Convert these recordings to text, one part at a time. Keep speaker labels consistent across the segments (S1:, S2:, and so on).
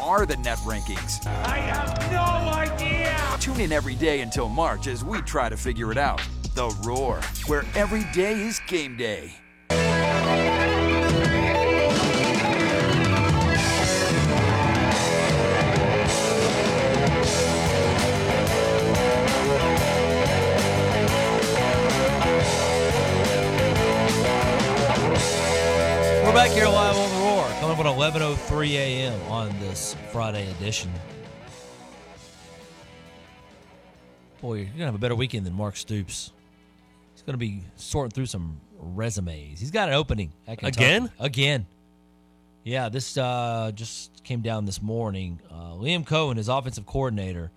S1: are the net rankings.
S2: I have no idea.
S1: Tune in every day until March as we try to figure it out. The Roar, where every day is game day.
S3: We're back here live up at 11:03 a.m. on this Friday edition. Boy, you're gonna have a better weekend than Mark Stoops. He's gonna be sorting through some resumes. He's got an opening.
S4: Again?
S3: Again. Yeah, this uh, just came down this morning. Uh, Liam Coen, his offensive coordinator,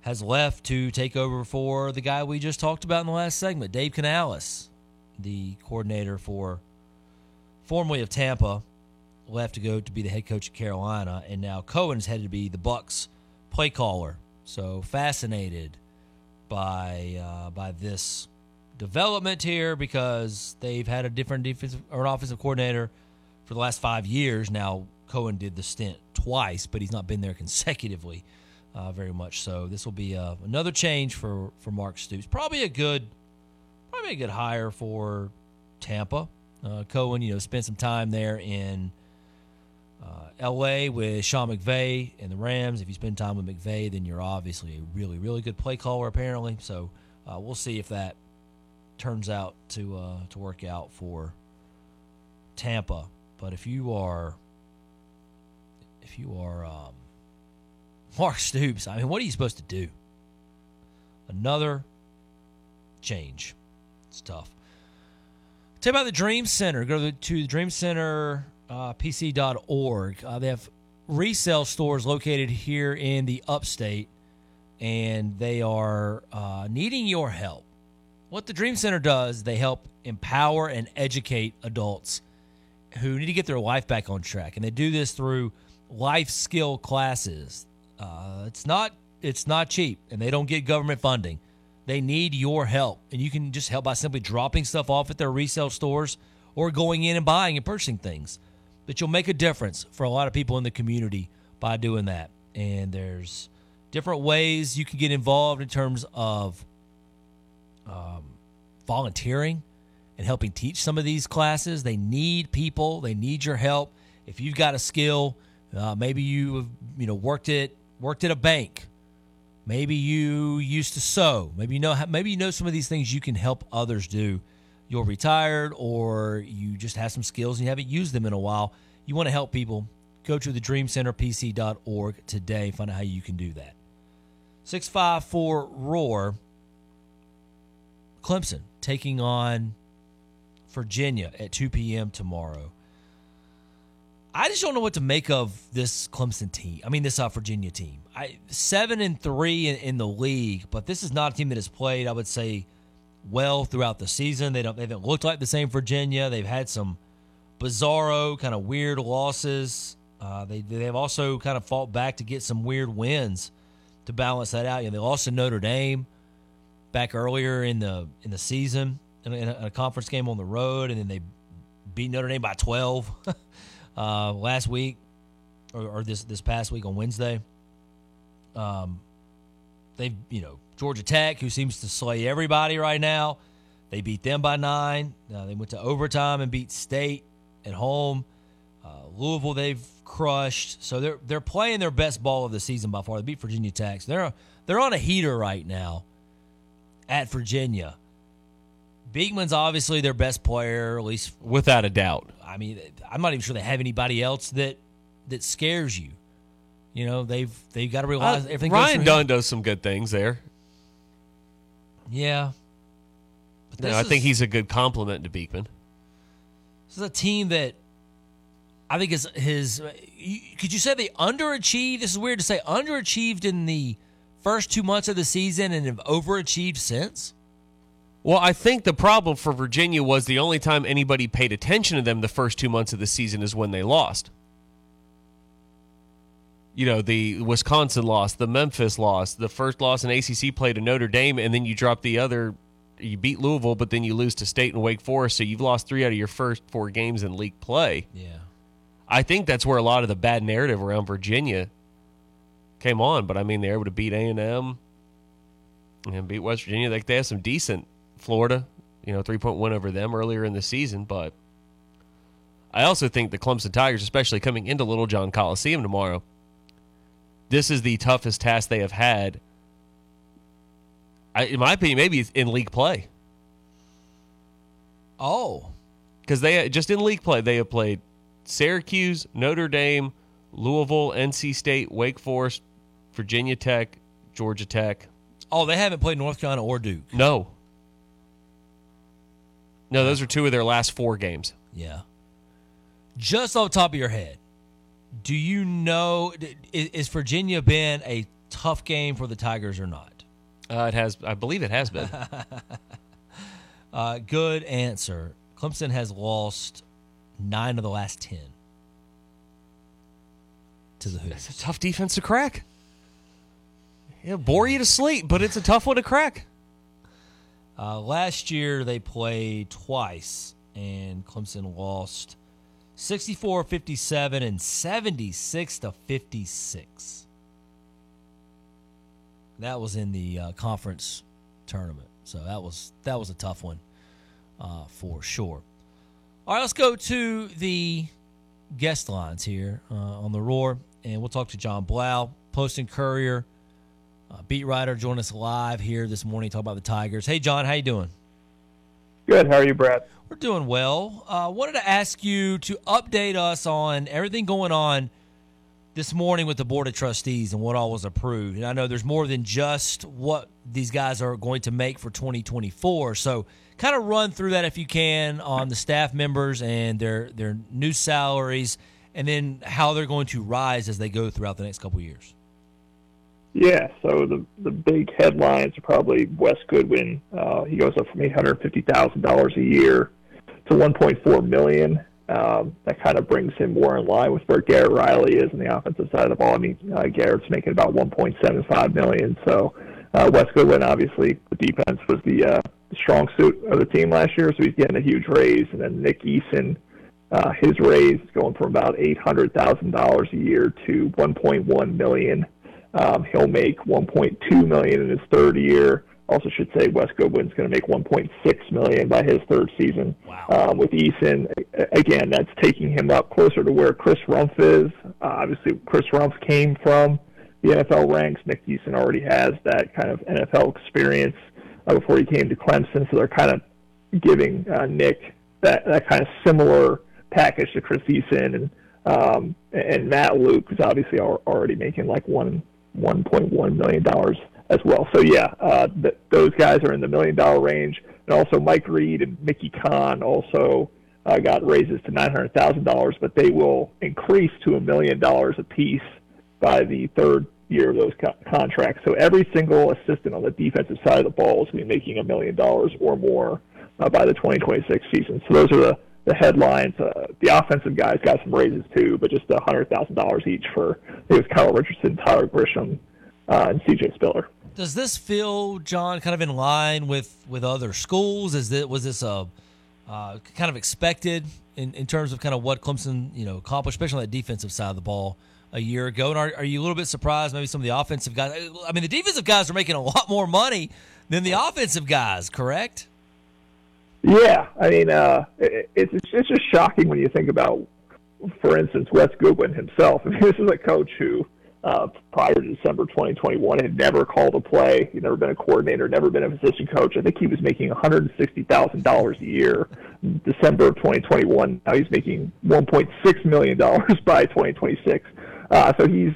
S3: has left to take over for the guy we just talked about in the last segment, Dave Canales, the coordinator for formerly of Tampa, left to go to be the head coach of Carolina, and now Coen is headed to be the Bucs play caller. So fascinated by uh, by this development here because they've had a different defensive or an offensive coordinator for the last five years. Now Coen did the stint twice, but he's not been there consecutively uh, very much. So this will be uh, another change for for Mark Stoops. Probably a good, probably a good hire for Tampa. Uh, Coen, you know, spent some time there in L.A. with Sean McVay and the Rams. If you spend time with McVay, then you're obviously a really, really good play caller, apparently. So uh, we'll see if that turns out to uh, to work out for Tampa. But if you are, if you are um, Mark Stoops, I mean, what are you supposed to do? Another change. It's tough. Tell you about the Dream Center. Go to the, to the Dream Center uh, PC.org. Uh, they have resale stores located here in the upstate, and they are uh, needing your help. What the Dream Center does, they help empower and educate adults who need to get their life back on track, and they do this through life skill classes. Uh, it's not it's not cheap, and they don't get government funding. They need your help, and you can just help by simply dropping stuff off at their resale stores or going in and buying and purchasing things. But you'll make a difference for a lot of people in the community by doing that. And there's different ways you can get involved in terms of um, volunteering and helping teach some of these classes. They need people. They need your help. If you've got a skill, uh, maybe you have you know worked at worked at a bank. Maybe you used to sew. Maybe you know maybe you know some of these things you can help others do. You're retired or you just have some skills and you haven't used them in a while. You want to help people. Go to the dreamcenterpc.org today. Find out how you can do that. 654 Roar. Clemson taking on Virginia at 2 p.m. tomorrow. I just don't know what to make of this Clemson team. I mean, this uh, Virginia team. I seven and three in, in, the league, but this is not a team that has played. I would say well throughout the season. They don't. They haven't looked like the same Virginia. They've had some bizarro kind of weird losses. Uh, they they've also kind of fought back to get some weird wins to balance that out. You know, they lost to Notre Dame back earlier in the in the season in a, in a conference game on the road, and then they beat Notre Dame by twelve. uh, last week or, or, this this past week on Wednesday. Um, they've you know Georgia Tech, who seems to slay everybody right now. They beat them by nine. Uh, they went to overtime and beat State at home. Uh, Louisville, they've crushed. So they're they're playing their best ball of the season by far. They beat Virginia Tech. So they're they're on a heater right now at Virginia. Beekman's obviously their best player, at least
S4: without a doubt.
S3: I mean, I'm not even sure they have anybody else that that scares you. You know, they've they've got to realize
S4: uh,
S3: everything.
S4: Ryan Dunn does some good things there.
S3: Yeah,
S4: but no, I is, think he's a good compliment to Beekman.
S3: This is a team that I think is his. Could you say they underachieved? This is weird to say underachieved in the first two months of the season and have overachieved since.
S4: Well, I think the problem for Virginia was the only time anybody paid attention to them the first two months of the season is when they lost. You know, the Wisconsin loss, the Memphis loss, the first loss in ACC play to Notre Dame, and then you drop the other. You beat Louisville, but then you lose to State and Wake Forest, so you've lost three out of your first four games in league play.
S3: Yeah.
S4: I think that's where a lot of the bad narrative around Virginia came on. But I mean, they're able to beat A and M and beat West Virginia. Like they have some decent Florida, you know, three point win over them earlier in the season. But I also think the Clemson Tigers, especially coming into Littlejohn Coliseum tomorrow, this is the toughest task they have had. I, in my opinion, maybe it's in league play.
S3: Oh,
S4: because they just in league play they have played Syracuse, Notre Dame, Louisville, NC State, Wake Forest, Virginia Tech, Georgia Tech.
S3: Oh, they haven't played North Carolina or Duke.
S4: No. No, those are two of their last four games.
S3: Yeah. Just off the top of your head, do you know is Virginia been a tough game for the Tigers or not?
S4: Uh, it has. I believe it has been.
S3: uh, good answer. Clemson has lost nine of the last ten to the Hoos.
S4: It's a tough defense to crack. It'll bore you to sleep, but it's a tough one to crack.
S3: Uh, last year they played twice, and Clemson lost 64 57 and 76 to 56. That was in the uh, conference tournament. So that was that was a tough one uh, for sure. All right, let's go to the guest lines here uh, on the Roar, and we'll talk to Jon Blau, Post and Courier, uh, beat writer, join us live here this morning. Talk about the Tigers. Hey, Jon, how you doing?
S5: Good. How are you, Brad?
S3: We're doing well. Uh, wanted to ask you to update us on everything going on this morning with the Board of Trustees and what all was approved. And I know there's more than just what these guys are going to make for 2024. So, kind of run through that if you can on the staff members and their their new salaries, and then how they're going to rise as they go throughout the next couple years.
S5: Yeah, so the the big headlines are probably Wes Goodwin. Uh, he goes up from eight hundred fifty thousand dollars a year to 1.4 million. Um, that kind of brings him more in line with where Garrett Riley is in the offensive side of the ball. I mean, uh, Garrett's making about 1.75 million. So uh, Wes Goodwin, obviously, the defense was the uh, strong suit of the team last year, so he's getting a huge raise. And then Nick Eason, uh, his raise is going from about $800,000 a year to 1.1 million. Um, he'll make 1.2 million in his third year. Also, should say Wes Goodwin's going to make 1.6 million by his third season.
S3: Wow.
S5: Um, with Eason, again, that's taking him up closer to where Chris Rumph is. Uh, obviously, Chris Rumph came from the NFL ranks. Nick Eason already has that kind of NFL experience uh, before he came to Clemson, so they're kind of giving uh, Nick that that kind of similar package to Chris Eason and um, and Matt Luke is obviously already making like one 1.1 million dollars as well. So yeah, uh, th- those guys are in the million dollar range, and also Mike Reed and Mickey Conn also uh, got raises to nine hundred thousand dollars, but they will increase to a million dollars apiece by the third year of those co- contracts. So every single assistant on the defensive side of the ball is going to be making a million dollars or more uh, by the 2026 season. So those are the the headlines. Uh, the offensive guys got some raises too, but just a hundred thousand dollars each for it was Kyle Richardson, Tyler Grisham, uh, and C.J. Spiller.
S3: Does this feel, Jon, kind of in line with with other schools? Is it was this a uh, kind of expected in, in terms of kind of what Clemson you know accomplished, especially on that defensive side of the ball a year ago? And are, are you a little bit surprised? Maybe some of the offensive guys. I mean, the defensive guys are making a lot more money than the offensive guys. Correct?
S5: Yeah, I mean, uh, it, it's it's just shocking when you think about, for instance, Wes Goodwin himself. I mean, this is a coach who uh, prior to December 2021 had never called a play. He'd never been a coordinator, never been a position coach. I think he was making $160,000 a year in December of 2021. Now he's making $1.6 million by 2026. Uh, so he's,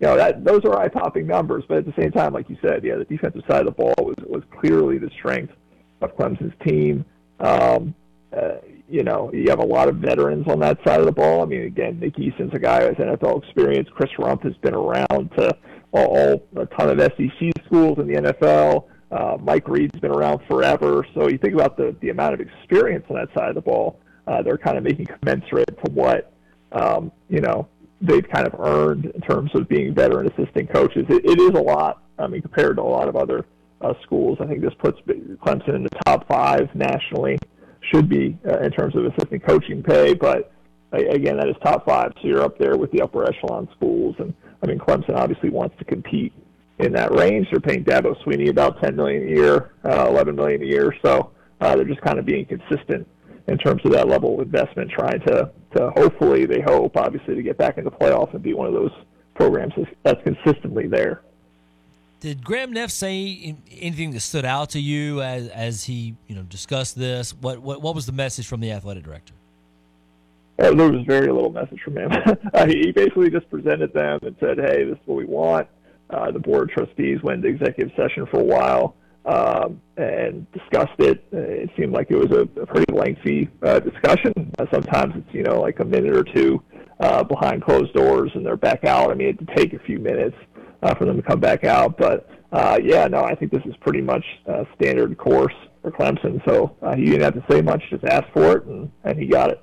S5: you know, that those are eye-popping numbers. But at the same time, like you said, yeah, the defensive side of the ball was was clearly the strength of Clemson's team. Um, uh, you know, you have a lot of veterans on that side of the ball. I mean, again, Nick Eason's a guy has NFL experience. Chris Rumph has been around to all, a ton of SEC schools in the NFL. Uh, Mike Reed's been around forever. So you think about the, the amount of experience on that side of the ball, uh, they're kind of making commensurate to what, um, you know, they've kind of earned in terms of being veteran assistant coaches. It, it is a lot, I mean, compared to a lot of other uh, schools. I think this puts Clemson in the top five nationally should be uh, in terms of assistant coaching pay. But again, that is top five. So you're up there with the upper echelon schools. And I mean, Clemson obviously wants to compete in that range. They're paying Dabo Swinney about 10 million a year, uh, 11 million a year. So uh, they're just kind of being consistent in terms of that level of investment, trying to to hopefully they hope obviously to get back into the playoffs and be one of those programs that's consistently there.
S3: Did Graham Neff say anything that stood out to you as as he you know discussed this? What what what was the message from the athletic director?
S5: Uh, there was very little message from him. uh, he basically just presented them and said, "Hey, this is what we want." Uh, the board of trustees went to executive session for a while um, and discussed it. Uh, it seemed like it was a, a pretty lengthy uh, discussion. Uh, sometimes it's you know like a minute or two behind closed doors, and they're back out. I mean, it did take a few minutes uh, for them to come back out, but uh, yeah, no, I think this is pretty much uh, standard course for Clemson. So uh, he didn't have to say much; just asked for it, and, and he got it.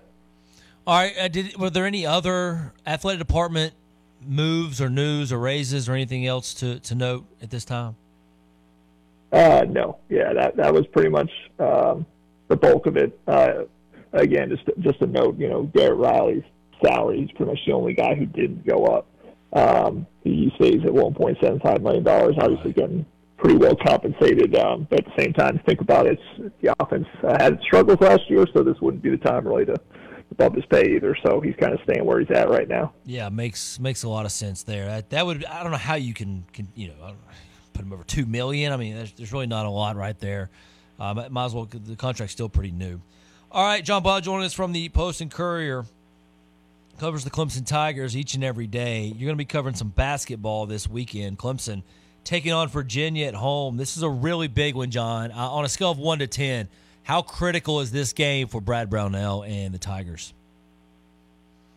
S3: All right. Uh, did were there any other athletic department moves or news or raises or anything else to, to note at this time?
S5: Uh, no. Yeah, that that was pretty much um, the bulk of it. Uh, again, just just a note. You know, Garrett Riley's salary. He's pretty much the only guy who didn't go up. Um, he stays at 1.75 million dollars. Obviously, getting pretty well compensated. Um, but at the same time, think about it. The offense uh, had struggles last year, so this wouldn't be the time really to bump his pay either. So he's kind of staying where he's at right now.
S3: Yeah, makes makes a lot of sense there. That, that would I don't know how you can, can you know put him over two million. I mean, there's, there's really not a lot right there. Um, might as well. The contract's still pretty new. All right, Jon Blau joining us from the Post and Courier. Covers the Clemson Tigers each and every day. You're going to be covering some basketball this weekend. Clemson taking on Virginia at home. This is a really big one, Jon. Uh, on a scale of one to ten, how critical is this game for Brad Brownell and the Tigers?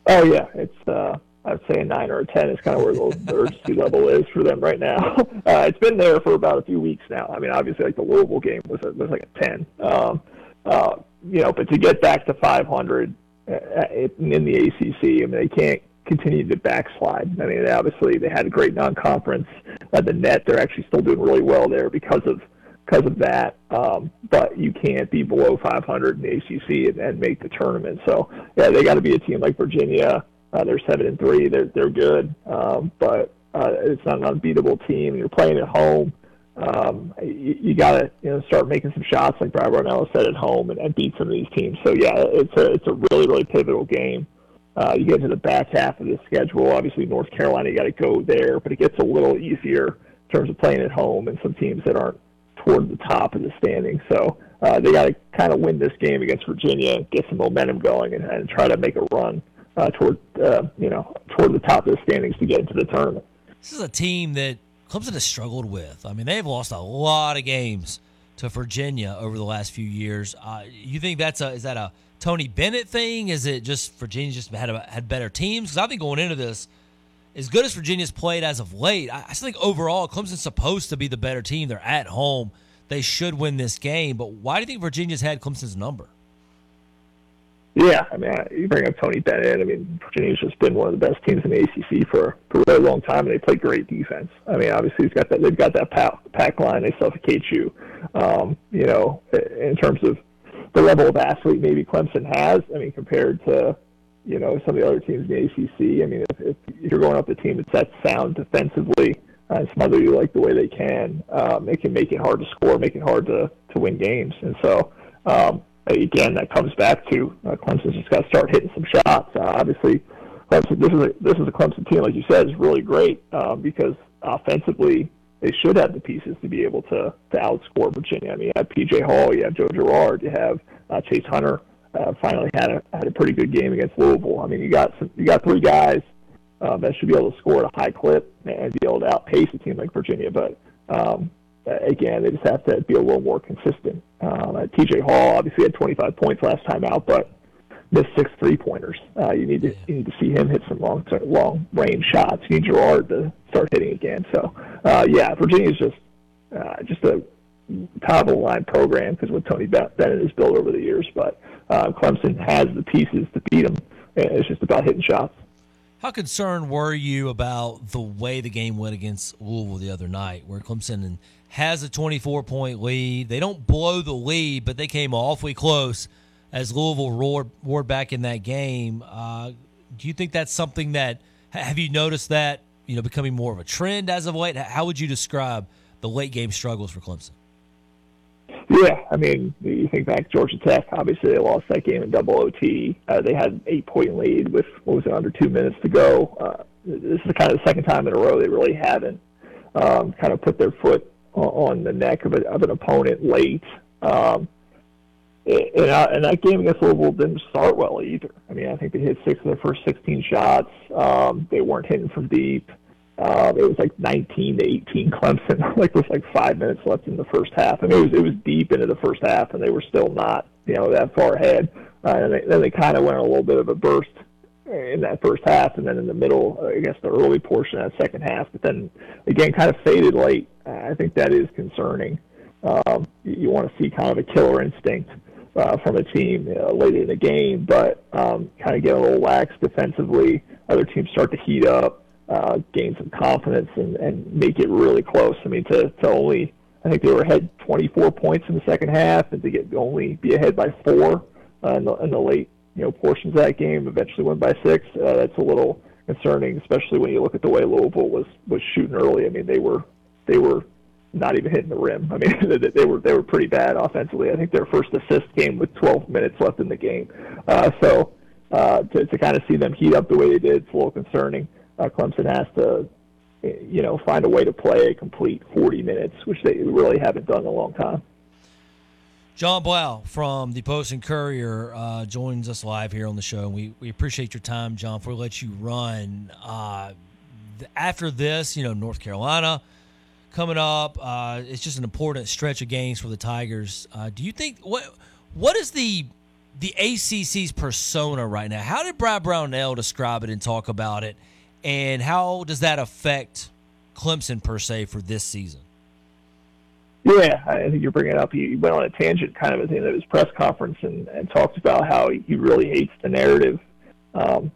S5: Oh yeah, it's uh, I'd say a nine or a ten is kind of where the, urgency level is for them right now. Uh, it's been there for about a few weeks now. I mean, obviously, like the Louisville game was a, was like a ten. Um, uh, you know, but to get back to 500 uh, in the ACC, I mean, they can't continue to backslide. I mean, obviously, they had a great non-conference. At the net, they're actually still doing really well there because of because of that. Um, but you can't be below 500 in the ACC and, and make the tournament. So yeah, they got to be a team like Virginia. Uh, they're seven and three. They're they're good, um, but uh, it's not an unbeatable team. You're playing at home. Um, you, you got to you know start making some shots like Brad Brownell said at home and, and beat some of these teams. So yeah, it's a it's a really really pivotal game. Uh, you get to the back half of the schedule. Obviously, North Carolina, you got to go there, but it gets a little easier in terms of playing at home and some teams that aren't toward the top of the standing. So uh, they got to kind of win this game against Virginia, get some momentum going, and, and try to make a run uh, toward uh, you know toward the top of the standings to get into the tournament.
S3: This is a team that Clemson has struggled with. I mean, they've lost a lot of games to Virginia over the last few years. Uh, you think that's a is that a Tony Bennett thing? Is it just Virginia just had a, had better teams? Because I think going into this, as good as Virginia's played as of late, I, I think overall Clemson's supposed to be the better team. They're at home. They should win this game. But why do you think Virginia's had Clemson's number?
S5: Yeah, I mean, you bring up Tony Bennett. I mean, Virginia's just been one of the best teams in the ACC for, for a very long time, and they play great defense. I mean, obviously, he's got that. They've got that pack, pack line. They suffocate you. Um, you know, in terms of the level of athlete maybe Clemson has. I mean, compared to you know some of the other teams in the ACC. I mean, if, if you're going up a team that's that sound defensively and smother you like the way they can, um, it can make it hard to score, make it hard to to win games. And so, um, again, that comes back to uh, Clemson's just got to start hitting some shots. Uh, obviously, Clemson, this is a this is a Clemson team, like you said, is really great um, because offensively they should have the pieces to be able to to outscore Virginia. I mean, you have PJ Hall, you have Joe Girard, you have uh, Chase Hunter uh, finally had a had a pretty good game against Louisville. I mean, you got some, you got three guys uh, that should be able to score at a high clip and be able to outpace a team like Virginia. But um, again, they just have to be a little more consistent. Um, uh, PJ Hall obviously had 25 points last time out, but missed six three pointers. Uh, you need to you need to see him hit some long long range shots. You need Girard to start hitting again. So uh, yeah, Virginia's just uh, just a top of the line program because what Tony Bennett has built over the years. But uh, Clemson has the pieces to beat them. And It's just about hitting shots.
S3: How concerned were you about the way the game went against Louisville the other night, where Clemson has a 24 point lead? They don't blow the lead, but they came awfully close as Louisville roared, roared back in that game. Uh, do you think that's something that have you noticed that you know becoming more of a trend as of late? How would you describe the late game struggles for Clemson?
S5: Yeah, I mean, you think back Georgia Tech. Obviously, they lost that game in double OT. Uh, they had an eight-point lead with what was it, under two minutes to go. Uh, this is kind of the second time in a row they really haven't um, kind of put their foot on the neck of, a, of an opponent late. Um, and, uh, and that game against Louisville didn't start well either. I mean, I think they hit six of their first 16 shots. Um, they weren't hitting from deep. Uh, it was like 19 to 18 Clemson. like with like five minutes left in the first half. I mean, it was it was deep into the first half, and they were still not you know that far ahead. Uh, and they, then they kind of went a little bit of a burst in that first half, and then in the middle, uh, I guess the early portion of that second half. But then again, kind of faded late. I think that is concerning. Um, you want to see kind of a killer instinct uh, from a team uh, late in the game, but um, kind of get a little lax defensively. Other teams start to heat up uh, gain some confidence and, and make it really close. I mean, to, to only, I think they were ahead 24 points in the second half, and to get only be ahead by four uh, in, the, in the late you know portions of that game, eventually win by six. Uh, that's a little concerning, especially when you look at the way Louisville was was shooting early. I mean, they were they were not even hitting the rim. I mean, they were they were pretty bad offensively. I think their first assist came with 12 minutes left in the game. Uh, so uh, to to kind of see them heat up the way they did, it's a little concerning uh, Clemson has to, you know, find a way to play a complete 40 minutes, which they really haven't done in a long time.
S3: Jon Blau from the Post and Courier uh, joins us live here on the show. We we appreciate your time, Jon. Before we let you run, uh, after this, you know, North Carolina coming up. Uh, it's just an important stretch of games for the Tigers. Uh, do you think what what is the the ACC's persona right now? How did Brad Brownell describe it and talk about it? And how does that affect Clemson per se for this season?
S5: Yeah, I think you're bringing it up. He went on a tangent kind of at the end of his press conference and, and talked about how he really hates the narrative um,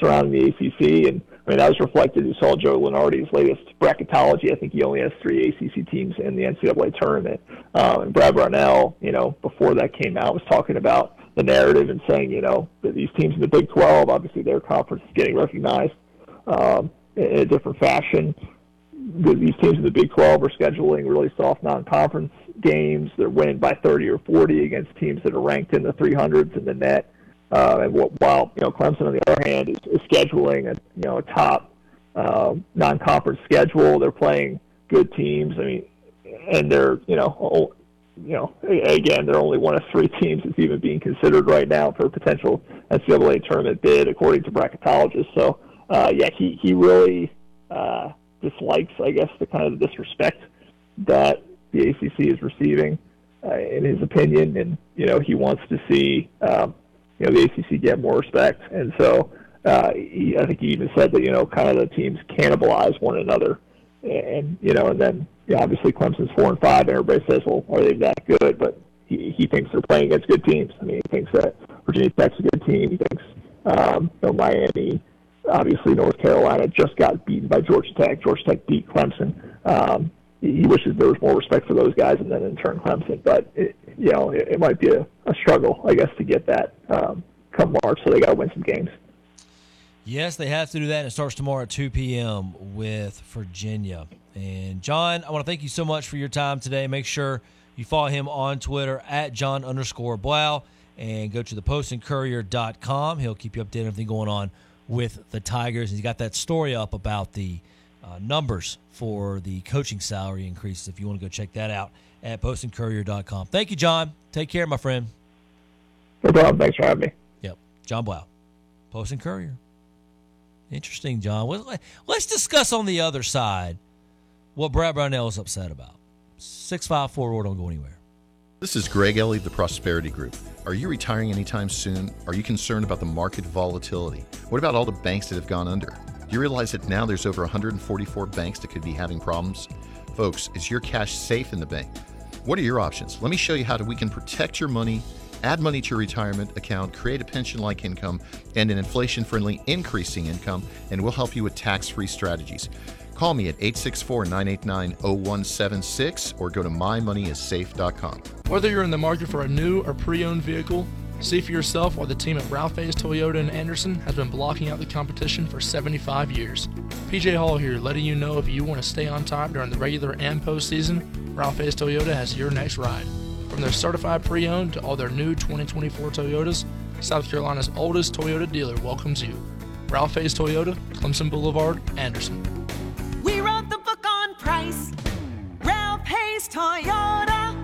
S5: surrounding the ACC. And I mean, that was reflected. You saw Joe Lunardi's latest bracketology. I think he only has three ACC teams in the NCAA tournament. Um, and Brad Brownell, you know, before that came out, was talking about the narrative and saying, you know, that these teams in the Big 12, obviously their conference is getting recognized um, in a different fashion. These teams in the Big 12 are scheduling really soft non-conference games. They're winning by 30 or 40 against teams that are ranked in the 300s in the net. Uh, and while you know Clemson, on the other hand, is, is scheduling a you know a top uh, non-conference schedule, they're playing good teams. I mean, and they're you know you know again they're only one of three teams that's even being considered right now for a potential NCAA tournament bid, according to bracketologists. So uh, yeah, he he really uh, dislikes, I guess, the kind of disrespect that the ACC is receiving, uh, in his opinion, and you know he wants to see um, you know the ACC get more respect, and so uh, he, I think he even said that you know kind of the teams cannibalize one another, and you know, and then yeah, obviously Clemson's four and five, and everybody says, well, are they that good? But he, he thinks they're playing against good teams. I mean, he thinks that Virginia Tech's a good team. He thinks um, you know, Miami obviously North Carolina just got beaten by Georgia Tech. Georgia Tech beat Clemson. Um, he wishes there was more respect for those guys, and then in turn Clemson. But it, you know, it, it might be a, a struggle, I guess, to get that um, come March. So they got to win some games.
S3: Yes, they have to do that. It starts tomorrow at 2 p.m. with Virginia. And Jon, I want to thank you so much for your time today. Make sure you follow him on Twitter at Jon underscore Blau and go to thepostandcourier.com. He'll keep you updated on everything going on with the Tigers. He's got that story up about the uh, numbers for the coaching salary increases if you want to go check that out at postandcourier.com. Thank you, Jon. Take care, my friend.
S5: No problem. Thanks for having me.
S3: Yep. Jon Blau, Post and Courier. Interesting, John. Let's discuss on the other side what Brad Brownell is upset about. 654 don't go anywhere.
S6: This is Greg Ellie the Prosperity Group. Are you retiring anytime soon? Are you concerned about the market volatility? What about all the banks that have gone under? Do you realize that now there's over 144 banks that could be having problems? Folks, is your cash safe in the bank? What are your options? Let me show you how we can protect your money, add money to your retirement account, create a pension like income, and an inflation friendly increasing income, and we'll help you with tax free strategies. Call me at 864 989 0176 or go to mymoneyissafe.com.
S7: Whether you're in the market for a new or pre owned vehicle, See for yourself why the team at Ralph Hayes Toyota in Anderson has been blocking out the competition for 75 years. PJ Hall here, letting you know if you want to stay on top during the regular and postseason, Ralph Hayes Toyota has your next ride. From their certified pre owned to all their new 2024 Toyotas, South Carolina's oldest Toyota dealer welcomes you. Ralph Hayes Toyota, Clemson Boulevard, Anderson.
S8: Price. Ralph Hayes Toyota.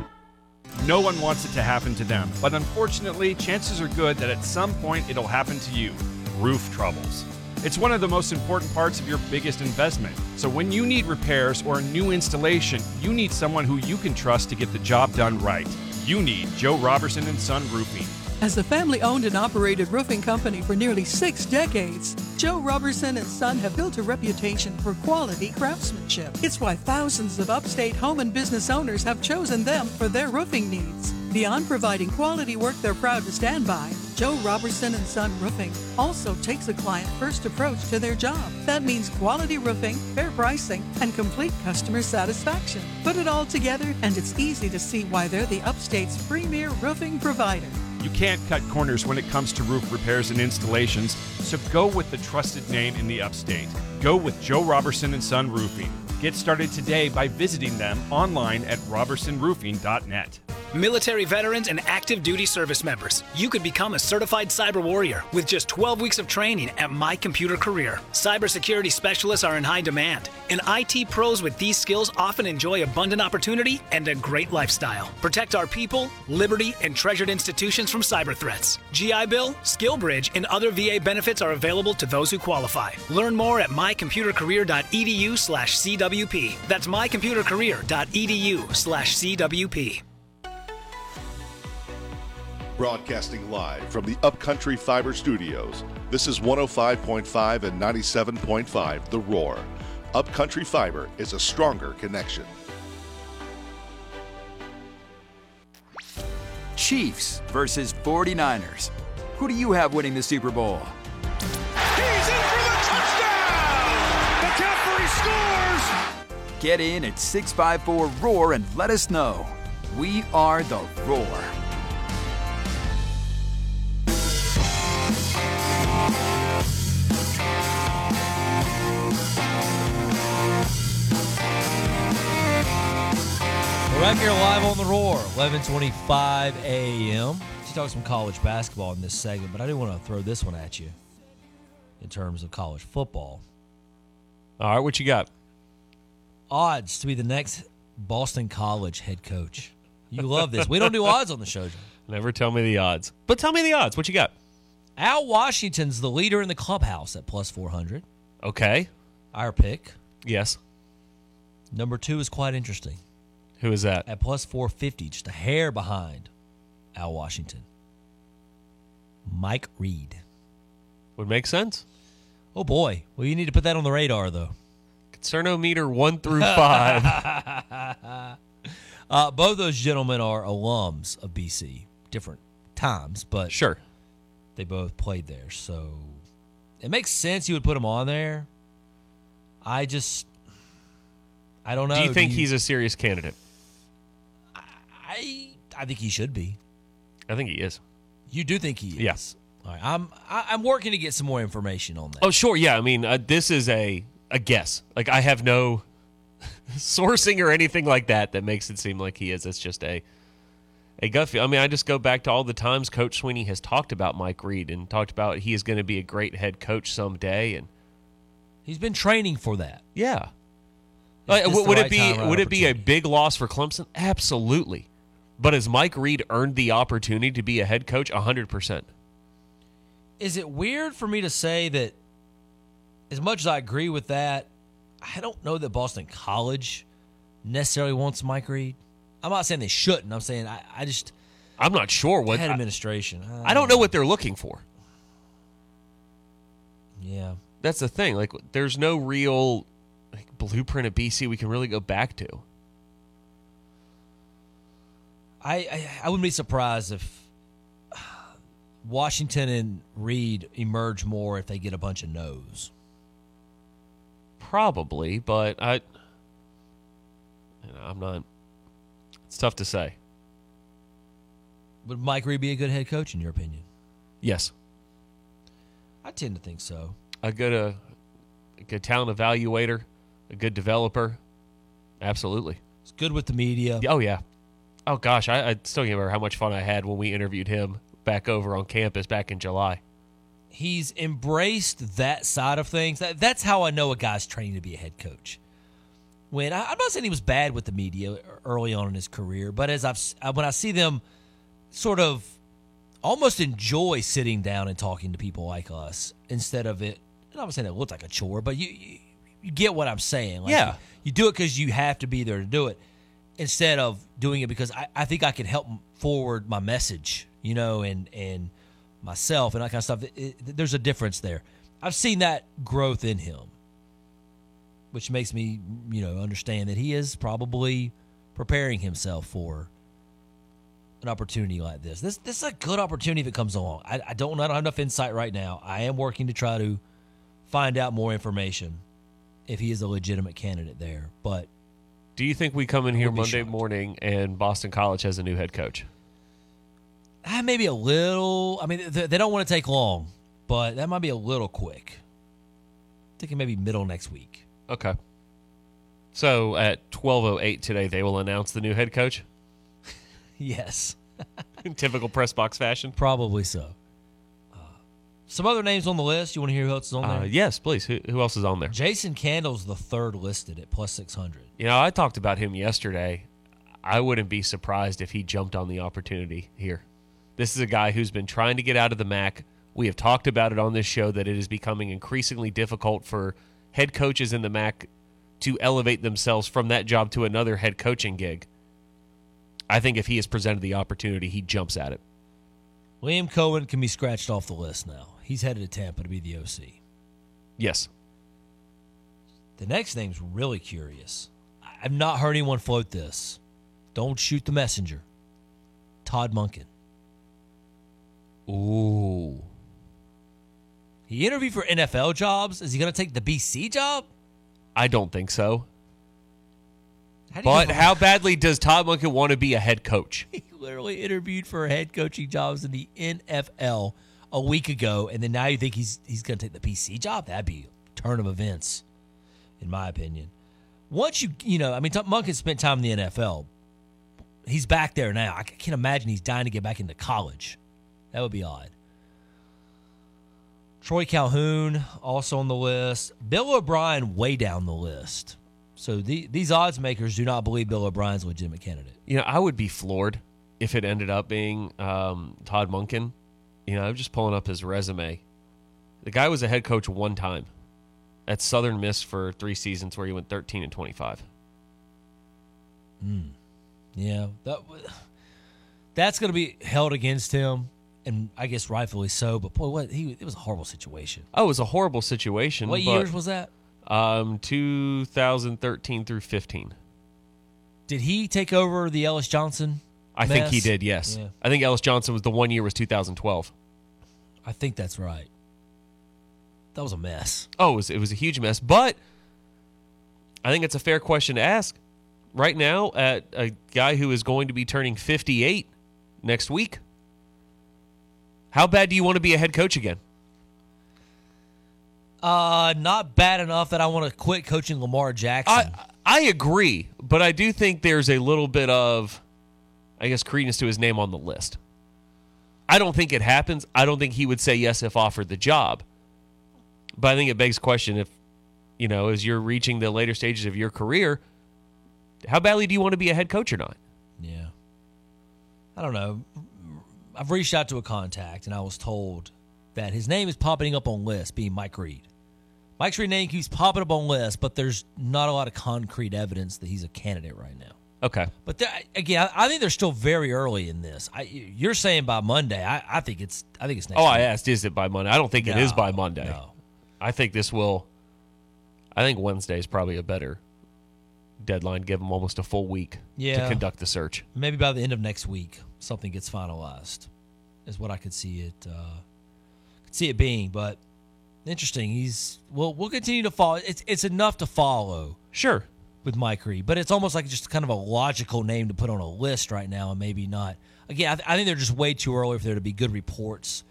S2: No one wants it to happen to them, but unfortunately, chances are good that at some point it'll happen to you roof troubles. It's one of the most important parts of your biggest investment. So when you need repairs or a new installation, you need someone who you can trust to get the job done right. You need Joe Robertson and Son Roofing.
S9: As a family owned and operated roofing company for nearly six decades, Joe Robertson and Son have built a reputation for quality craftsmanship. It's why thousands of upstate home and business owners have chosen them for their roofing needs. Beyond providing quality work they're proud to stand by, Joe Robertson and Son Roofing also takes a client first approach to their job. That means quality roofing, fair pricing, and complete customer satisfaction. Put it all together, and it's easy to see why they're the upstate's premier roofing provider.
S2: You can't cut corners when it comes to roof repairs and installations, so go with the trusted name in the upstate. Go with Joe Robertson and Son Roofing. Get started today by visiting them online at robertsonroofing.net.
S10: Military veterans and active duty service members, you could become a certified cyber warrior with just 12 weeks of training at My Computer Career. Cybersecurity specialists are in high demand, and IT pros with these skills often enjoy abundant opportunity and a great lifestyle. Protect our people, liberty, and treasured institutions from cyber threats. GI Bill, SkillBridge, and other VA benefits are available to those who qualify. Learn more at mycomputercareer.edu slash CWP. That's mycomputercareer.edu slash CWP.
S11: Broadcasting live from the Upcountry Fiber Studios. This is 105.5 and 97.5 The Roar. Upcountry Fiber is a stronger connection.
S1: Chiefs versus 49ers. Who do you have winning the Super Bowl?
S2: He's in for the touchdown! McCaffrey scores!
S1: Get in at 654 Roar and let us know. We are the Roar.
S3: We're back here live on the Roar, 11:25 a.m. Let's talk some college basketball in this segment, but I do want to throw this one at you in terms of college football.
S4: All right, what you got?
S3: Odds to be the next Boston College head coach. You love this. We don't do odds on the show. John.
S4: Never tell me the odds. But tell me the odds. What you got?
S3: Al Washington's the leader in the clubhouse at plus 400.
S4: Okay.
S3: Our pick.
S4: Yes.
S3: Number two is quite interesting
S4: Who is that?
S3: at plus 450, just a hair behind Al Washington. Mike Reed.
S4: Would make sense.
S3: Oh boy. Well, you need to put that on the radar, though.
S4: Concernometer one through five.
S3: Uh, both those gentlemen are alums of BC, different times, but
S4: sure.
S3: they both played there. So it makes sense you would put them on there. I just, I don't know.
S4: Do you think he's a serious candidate?
S3: I, I think he should be.
S4: I think he is.
S3: You do think he is?
S4: Yes.
S3: All right. I'm, I, I'm working to get some more information on that.
S4: Oh, sure. Yeah. I mean, uh, this is a a guess. Like I have no sourcing or anything like that that makes it seem like he is. It's just a a gut feel. I mean, I just go back to all the times Coach Swinney has talked about Mike Reed and talked about he is going to be a great head coach someday. And
S3: He's been training for that.
S4: yeah, Like, would
S3: right
S4: it be
S3: time, right
S4: would it be a big loss for Clemson? Absolutely. But has Mike Reed earned the opportunity to be a head coach? hundred percent.
S3: Is it weird for me to say that as much as I agree with that, I don't know that Boston College necessarily wants Mike Reed. I'm not saying they shouldn't. I'm saying I, I just
S4: I'm not sure what
S3: head
S4: I,
S3: administration.
S4: I don't know what they're looking for.
S3: Yeah.
S4: That's the thing. Like, there's no real like, blueprint of BC we can really go back to.
S3: I, I I wouldn't be surprised if Washington and Reed emerge more if they get a bunch of no's.
S4: Probably, but I, you know, I'm not. It's tough to say.
S3: Would Mike Reed be a good head coach in your opinion?
S4: Yes.
S3: I tend to think so.
S4: A good uh, a good talent evaluator, a good developer. Absolutely.
S3: It's good with the media.
S4: Oh yeah. Oh gosh, I, I still can't remember how much fun I had when we interviewed him back over on campus back in July.
S3: He's embraced that side of things. That, that's how I know a guy's training to be a head coach. When I, I'm not saying he was bad with the media early on in his career, but as I've when I see them sort of almost enjoy sitting down and talking to people like us instead of it. And I'm not saying it looks like a chore, but you you, you get what I'm saying. Like
S4: Yeah.
S3: you, you do it because you have to be there to do it instead of doing it because I, I think I can help forward my message, you know, and and myself and that kind of stuff. It- it- there's a difference there. I've seen that growth in him, which makes me, you know, understand that he is probably preparing himself for an opportunity like this. This this is a good opportunity if it comes along. I, I don't I don't have enough insight right now. I am working to try to find out more information if he is a legitimate candidate there. But
S4: Do you think we come in here Monday
S3: shocked.
S4: morning and Boston College has a new head coach?
S3: Ah, maybe a little. I mean, they, they don't want to take long, but that might be a little quick. Thinking maybe middle next week.
S4: Okay. So at 12:08 today they will announce the new head coach
S3: Yes,
S4: in typical press box fashion.
S3: probably so. Uh, some other names on the list. You want to hear who else is on
S4: Uh,
S3: there?
S4: yes, please. Who, who else is on there?
S3: Jason Candle's the third listed at plus six hundred.
S4: You know, I talked about him yesterday. I wouldn't be surprised if he jumped on the opportunity here. This is a guy who's been trying to get out of the MAC. We have talked about it on this show that it is becoming increasingly difficult for head coaches in the MAC to elevate themselves from that job to another head coaching gig. I think if he is presented the opportunity, he jumps at it.
S3: William Coen can be scratched off the list now. He's headed to Tampa to be the OC.
S4: Yes.
S3: The next name's really curious. I've not heard anyone float this. Don't shoot the messenger. Todd Monken.
S4: Ooh.
S3: He interviewed for NFL jobs. Is he going to take the BC job?
S4: I don't think so.
S3: How
S4: But how badly does Todd Monken want to be a head coach?
S3: He literally interviewed for head coaching jobs in the NFL a week ago, and then now you think he's he's going to take the BC job? That'd be a turn of events, in my opinion. Once you you know, I mean, Todd Monken spent time in the NFL. He's back there now. I can't imagine he's dying to get back into college. That would be odd. Troy Calhoun also on the list. Bill O'Brien way down the list. So the, these odds makers do not believe Bill O'Brien's a legitimate candidate.
S4: You know, I would be floored if it ended up being um, Todd Monken. You know, I'm just pulling up his resume. The guy was a head coach one time at Southern Miss for three seasons, where he went 13 and 25.
S3: Yeah, that that's going to be held against him, and I guess rightfully so. But boy, what he it was a horrible situation.
S4: Oh, it was a horrible situation.
S3: What
S4: but,
S3: years was that?
S4: Um, 2013 through 15.
S3: Did he take over the Ellis Johnson?
S4: I think he did. Yes,
S3: Yeah,
S4: I think Ellis Johnson was the one year was 2012.
S3: I think that's right. That was a mess.
S4: Oh, it was, it was a huge mess. But I think it's a fair question to ask. Right now, at a guy who is going to be turning 58 next week, how bad do you want to be a head coach again?
S3: Uh, not bad enough that I want to quit coaching Lamar Jackson.
S4: I I agree, but I do think there's a little bit of, I guess, credence to his name on the list. I don't think it happens. I don't think he would say yes if offered the job. But I think it begs the question if, you know, as you're reaching the later stages of your career, how badly do you want to be a head coach or not?
S3: Yeah. I don't know. I've reached out to a contact and I was told that his name is popping up on lists, being Mike Reed. Mike's Reed name keeps popping up on lists, but there's not a lot of concrete evidence that he's a candidate right now.
S4: Okay.
S3: But there, again, I think they're still very early in this. I, you're saying by Monday. I, I think it's. I think it's next.
S4: Oh, I asked, is it by Monday? I don't think it is by Monday.
S3: no.
S4: I think this will. I think Wednesday is probably a better deadline. Give them almost a full week to conduct the search.
S3: Maybe by the end of next week, something gets finalized. Is what I could see it. Uh, could see it being, but interesting. He's well. We'll continue to follow. It's it's enough to follow.
S4: Sure.
S3: With Mike Reed, but it's almost like just kind of a logical name to put on a list right now, and maybe not. again, I, th- I think they're just way too early for there to be good reports.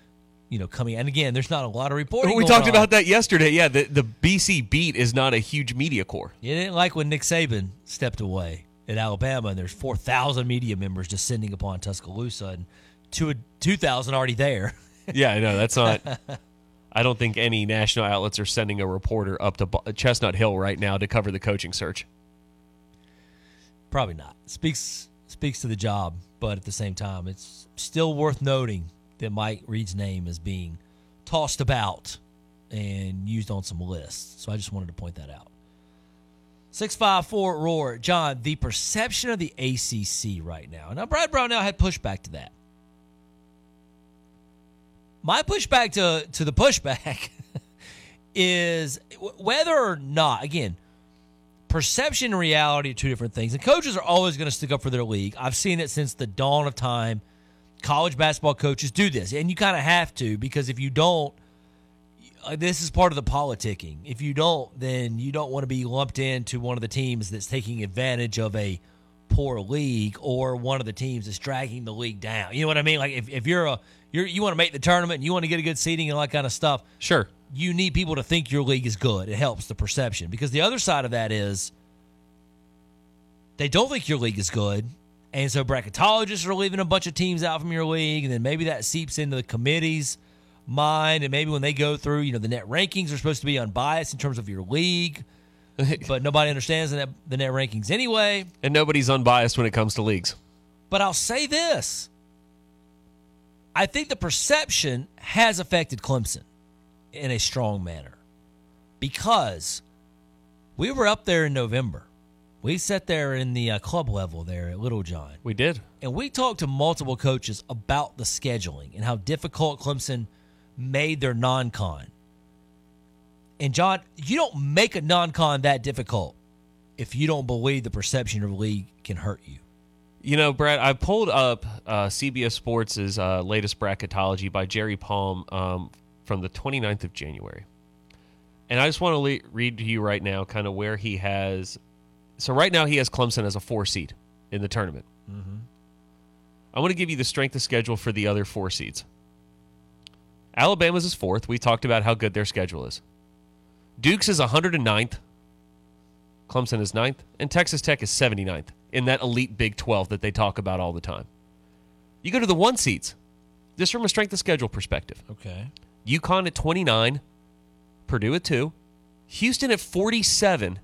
S3: You know, coming and again, there's not a lot of reporting.
S4: we talked
S3: on.
S4: about that yesterday. Yeah, the, the BC beat is not a huge media core.
S3: You didn't like when Nick Saban stepped away at Alabama, and there's four thousand media members descending upon Tuscaloosa, and two two thousand already there.
S4: Yeah, I know that's not. I don't think any national outlets are sending a reporter up to Chestnut Hill right now to cover the coaching search.
S3: Probably not. Speaks speaks to the job, but at the same time, it's still worth noting that Mike Reed's name is being tossed about and used on some lists. So I just wanted to point that out. 654 Roar. Jon, the perception of the ACC right now. Now, Brad Brownell had pushback to that. My pushback to, to the pushback is whether or not, again, perception and reality are two different things. And coaches are always going to stick up for their league. I've seen it since the dawn of time. College basketball coaches do this, and you kind of have to because if you don't, uh, this is part of the politicking. If you don't, then you don't want to be lumped into one of the teams that's taking advantage of a poor league or one of the teams that's dragging the league down. You know what I mean? Like if, if you're a you're, you want to make the tournament and you want to get a good seating and all that kind of stuff.
S4: Sure.
S3: You need people to think your league is good. It helps the perception because the other side of that is they don't think your league is good. And so bracketologists are leaving a bunch of teams out from your league, and then maybe that seeps into the committee's mind. And maybe when they go through, you know, the net rankings are supposed to be unbiased in terms of your league, but nobody understands the net, the net rankings anyway.
S4: And nobody's unbiased when it comes to leagues.
S3: But I'll say this I think the perception has affected Clemson in a strong manner because we were up there in November. We sat there in the uh, club level there at Littlejohn.
S4: We did.
S3: And we talked to multiple coaches about the scheduling and how difficult Clemson made their non con. And Jon, you don't make a non con that difficult if you don't believe the perception of the league can hurt you.
S4: You know, Brad, I pulled up uh, CBS Sports' uh, latest bracketology by Jerry Palm um, from the 29th of January. And I just want to le- read to you right now kind of where he has. So, right now, he has Clemson as a four seed in the tournament.
S3: Mm-hmm.
S4: I want to give you the strength of schedule for the other four seeds. Alabama's is fourth. We talked about how good their schedule is. Duke's is 109th. Clemson is ninth. And Texas Tech is 79th in that elite Big 12 that they talk about all the time. You go to the one seeds, just from a strength of schedule perspective.
S3: Okay.
S4: UConn at 29, Purdue at 2, Houston at 47,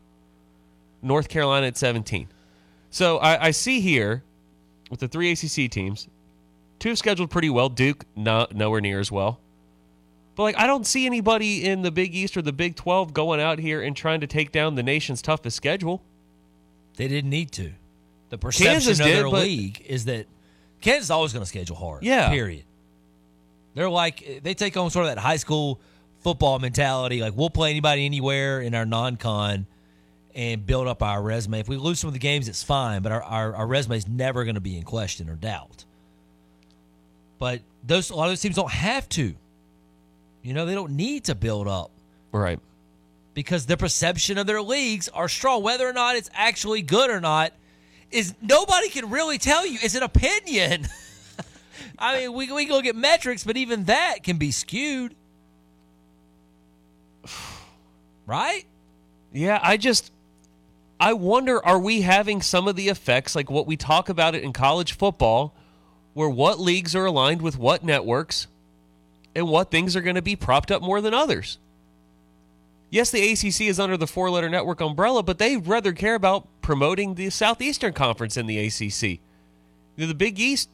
S4: North Carolina at 17. So I, I see here with the three ACC teams, two have scheduled pretty well. Duke, no, nowhere near as well. But like, I don't see anybody in the Big East or the Big 12 going out here and trying to take down the nation's toughest schedule.
S3: They didn't need to. The perception
S4: Kansas
S3: of
S4: did,
S3: their league is that Kansas is always going to schedule hard.
S4: Yeah.
S3: Period. They're like they take on sort of that high school football mentality. Like we'll play anybody anywhere in our non-con and build up our resume. If we lose some of the games, it's fine, but our our, our resume is never going to be in question or doubt. But those a lot of those teams don't have to. You know, they don't need to build up
S4: Right.
S3: because the perception of their leagues are strong. Whether or not it's actually good or not is nobody can really tell you. It's an opinion. I mean, we we go get metrics, but even that can be skewed, right?
S4: Yeah, I just I wonder are we having some of the effects like what we talk about it in college football where what leagues are aligned with what networks and what things are going to be propped up more than others. Yes, the ACC is under the four-letter network umbrella, but they rather care about promoting the Southeastern Conference in the ACC. The Big East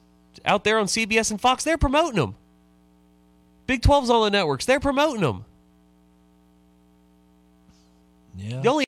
S4: out there on CBS and Fox, they're promoting them. Big 12's on the networks, they're promoting them.
S3: Yeah.
S4: The only